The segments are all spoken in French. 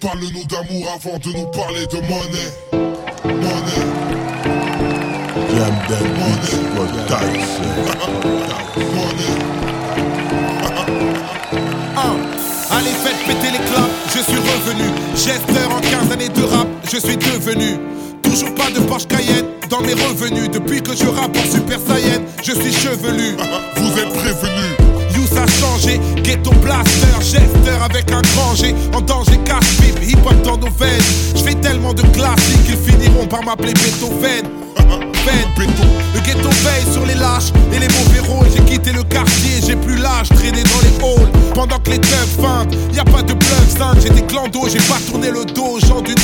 Parle-nous d'amour avant de nous parler de monnaie. Monnaie. Jam them production. Monnaie. Un. Allez, faites péter les claps, je suis revenu. Gesteur en 15 années de rap, je suis devenu. Toujours pas de Porsche Cayenne dans mes revenus. Depuis que je rappe en Super Saiyan, je suis chevelu. Vous êtes prévenus. Youth a changé, ghetto blaster, gesteur avec un grand G, en danger casse-pipe, hip-hop dans nos veines. Je fais tellement de classiques qu'ils finiront par m'appeler Beethoven. Béton. Le ghetto veille sur les lâches et les mauvais rôles. J'ai quitté le quartier, j'ai plus l'âge, traîné dans les halls. Pendant que les thugs feintent, y a pas de plug 5. J'ai des clans j'ai pas tourné le dos aux gens du 9-5.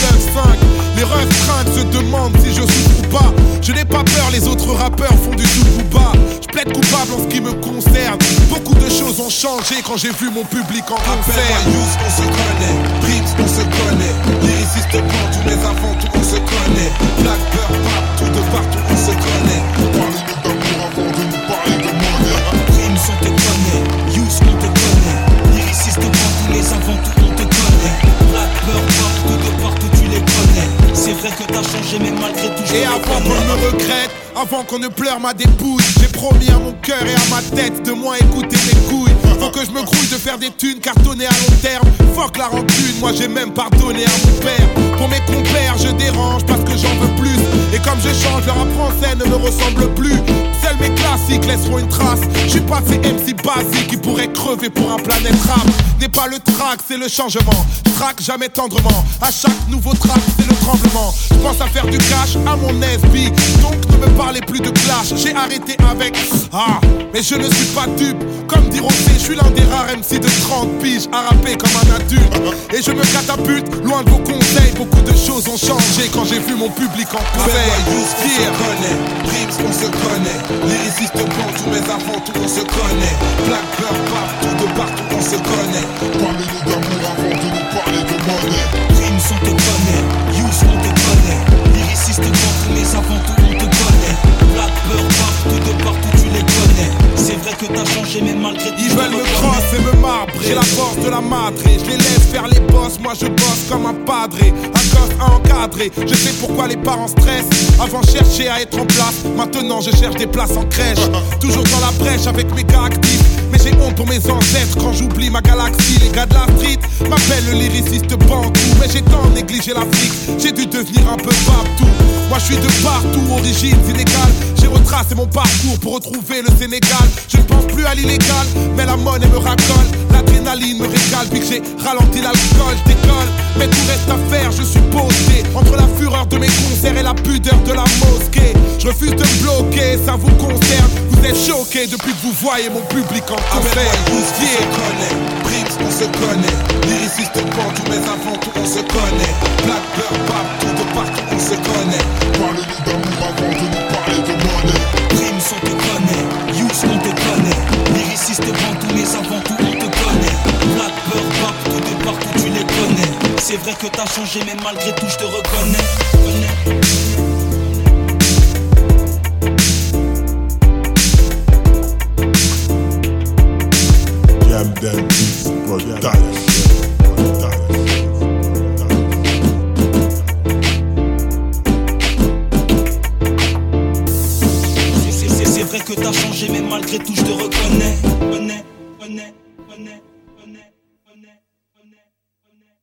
Les refs craintent, se demandent si je souffre ou pas. Je n'ai pas peur, les autres rappeurs font du tout ou bas. Je plaide coupable en ce qui me concerne. Beaucoup de choses ont changé quand j'ai vu mon public en concert. Youth, on se connaît, Bricks, on se connaît, lyriciste tous mes avant changé mais malgré tout Et avant qu'on me regrette, avant qu'on ne pleure ma dépouille, j'ai promis à mon cœur et à ma tête de moins écouter mes couilles. Faut que je me grouille de faire des thunes cartonnées à long terme. Fuck la rancune, moi j'ai même pardonné à mon père. Pour mes compères, je dérange parce que j'en veux plus. Et comme je change, le rap français ne me ressemble plus. Seuls mes classiques laisseront une trace. Je suis pas ces MC basiques qui pourraient crever pour un planète rap. N'est pas le track, c'est le changement. Traque jamais tendrement. À chaque nouveau track, c'est le tremblement. Pense à faire du cash à mon SB. Donc ne me parlez plus de clash. J'ai arrêté avec. Ah, mais je ne suis pas dupe. Comme dit Rossé, je suis l'un des rares MC de 30 piges à rapper comme un adulte. Et je me catapulte loin de vos conseils. Beaucoup de choses ont changé quand j'ai vu mon public en Youth, on se connaît, Bricks, on se connaît, lyriciste blanc, tous mes avant tout on se connaît, Black Bear, Pap, tout de partout on se connaît, malgré Ils veulent me cross et me marbrer J'ai la force de la madré Je les laisse faire les boss Moi je bosse comme un padré Un gosse à encadrer. Je sais pourquoi les parents stressent. Avant chercher à être en place. Maintenant je cherche des places en crèche. Toujours dans la brèche avec mes gars actifs j'ai honte pour mes ancêtres quand j'oublie ma galaxie. Les gars de la street m'appellent le lyriciste bantou. Mais j'ai tant négligé l'Afrique, j'ai dû devenir un peu partout. Moi je suis de partout, origine sénégale. J'ai retracé mon parcours pour retrouver le Sénégal. Je ne pense plus à l'illégal, mais la monnaie me racole. L'adrénaline me régale, puis que j'ai ralenti l'alcool. Je décolle, mais tout reste à faire, je suis posté. Entre la fureur de mes concerts et la pudeur de la mosquée. Je refuse de me bloquer, ça vous concerne. Vous êtes choqués depuis que vous voyez mon public en Avec concert. Youth, on on se connaît, lyriciste tous mes avant tout on se connaît, Black Bear, Pap, tout de partout on se connaît, Parle-nous d'amour avant de nous parler de monnaie. Prims, on te connaît, Youth, on te connaît, lyriciste tous mes avant tout on te connaît, Black Bear, Pap, tout de partout tu les connais, c'est vrai que t'as changé mais malgré tout je te reconnais. que t'as changé, mais malgré tout, je te reconnais. Honnête, honnête, honnête, honnête, honnête, honnête, honnête.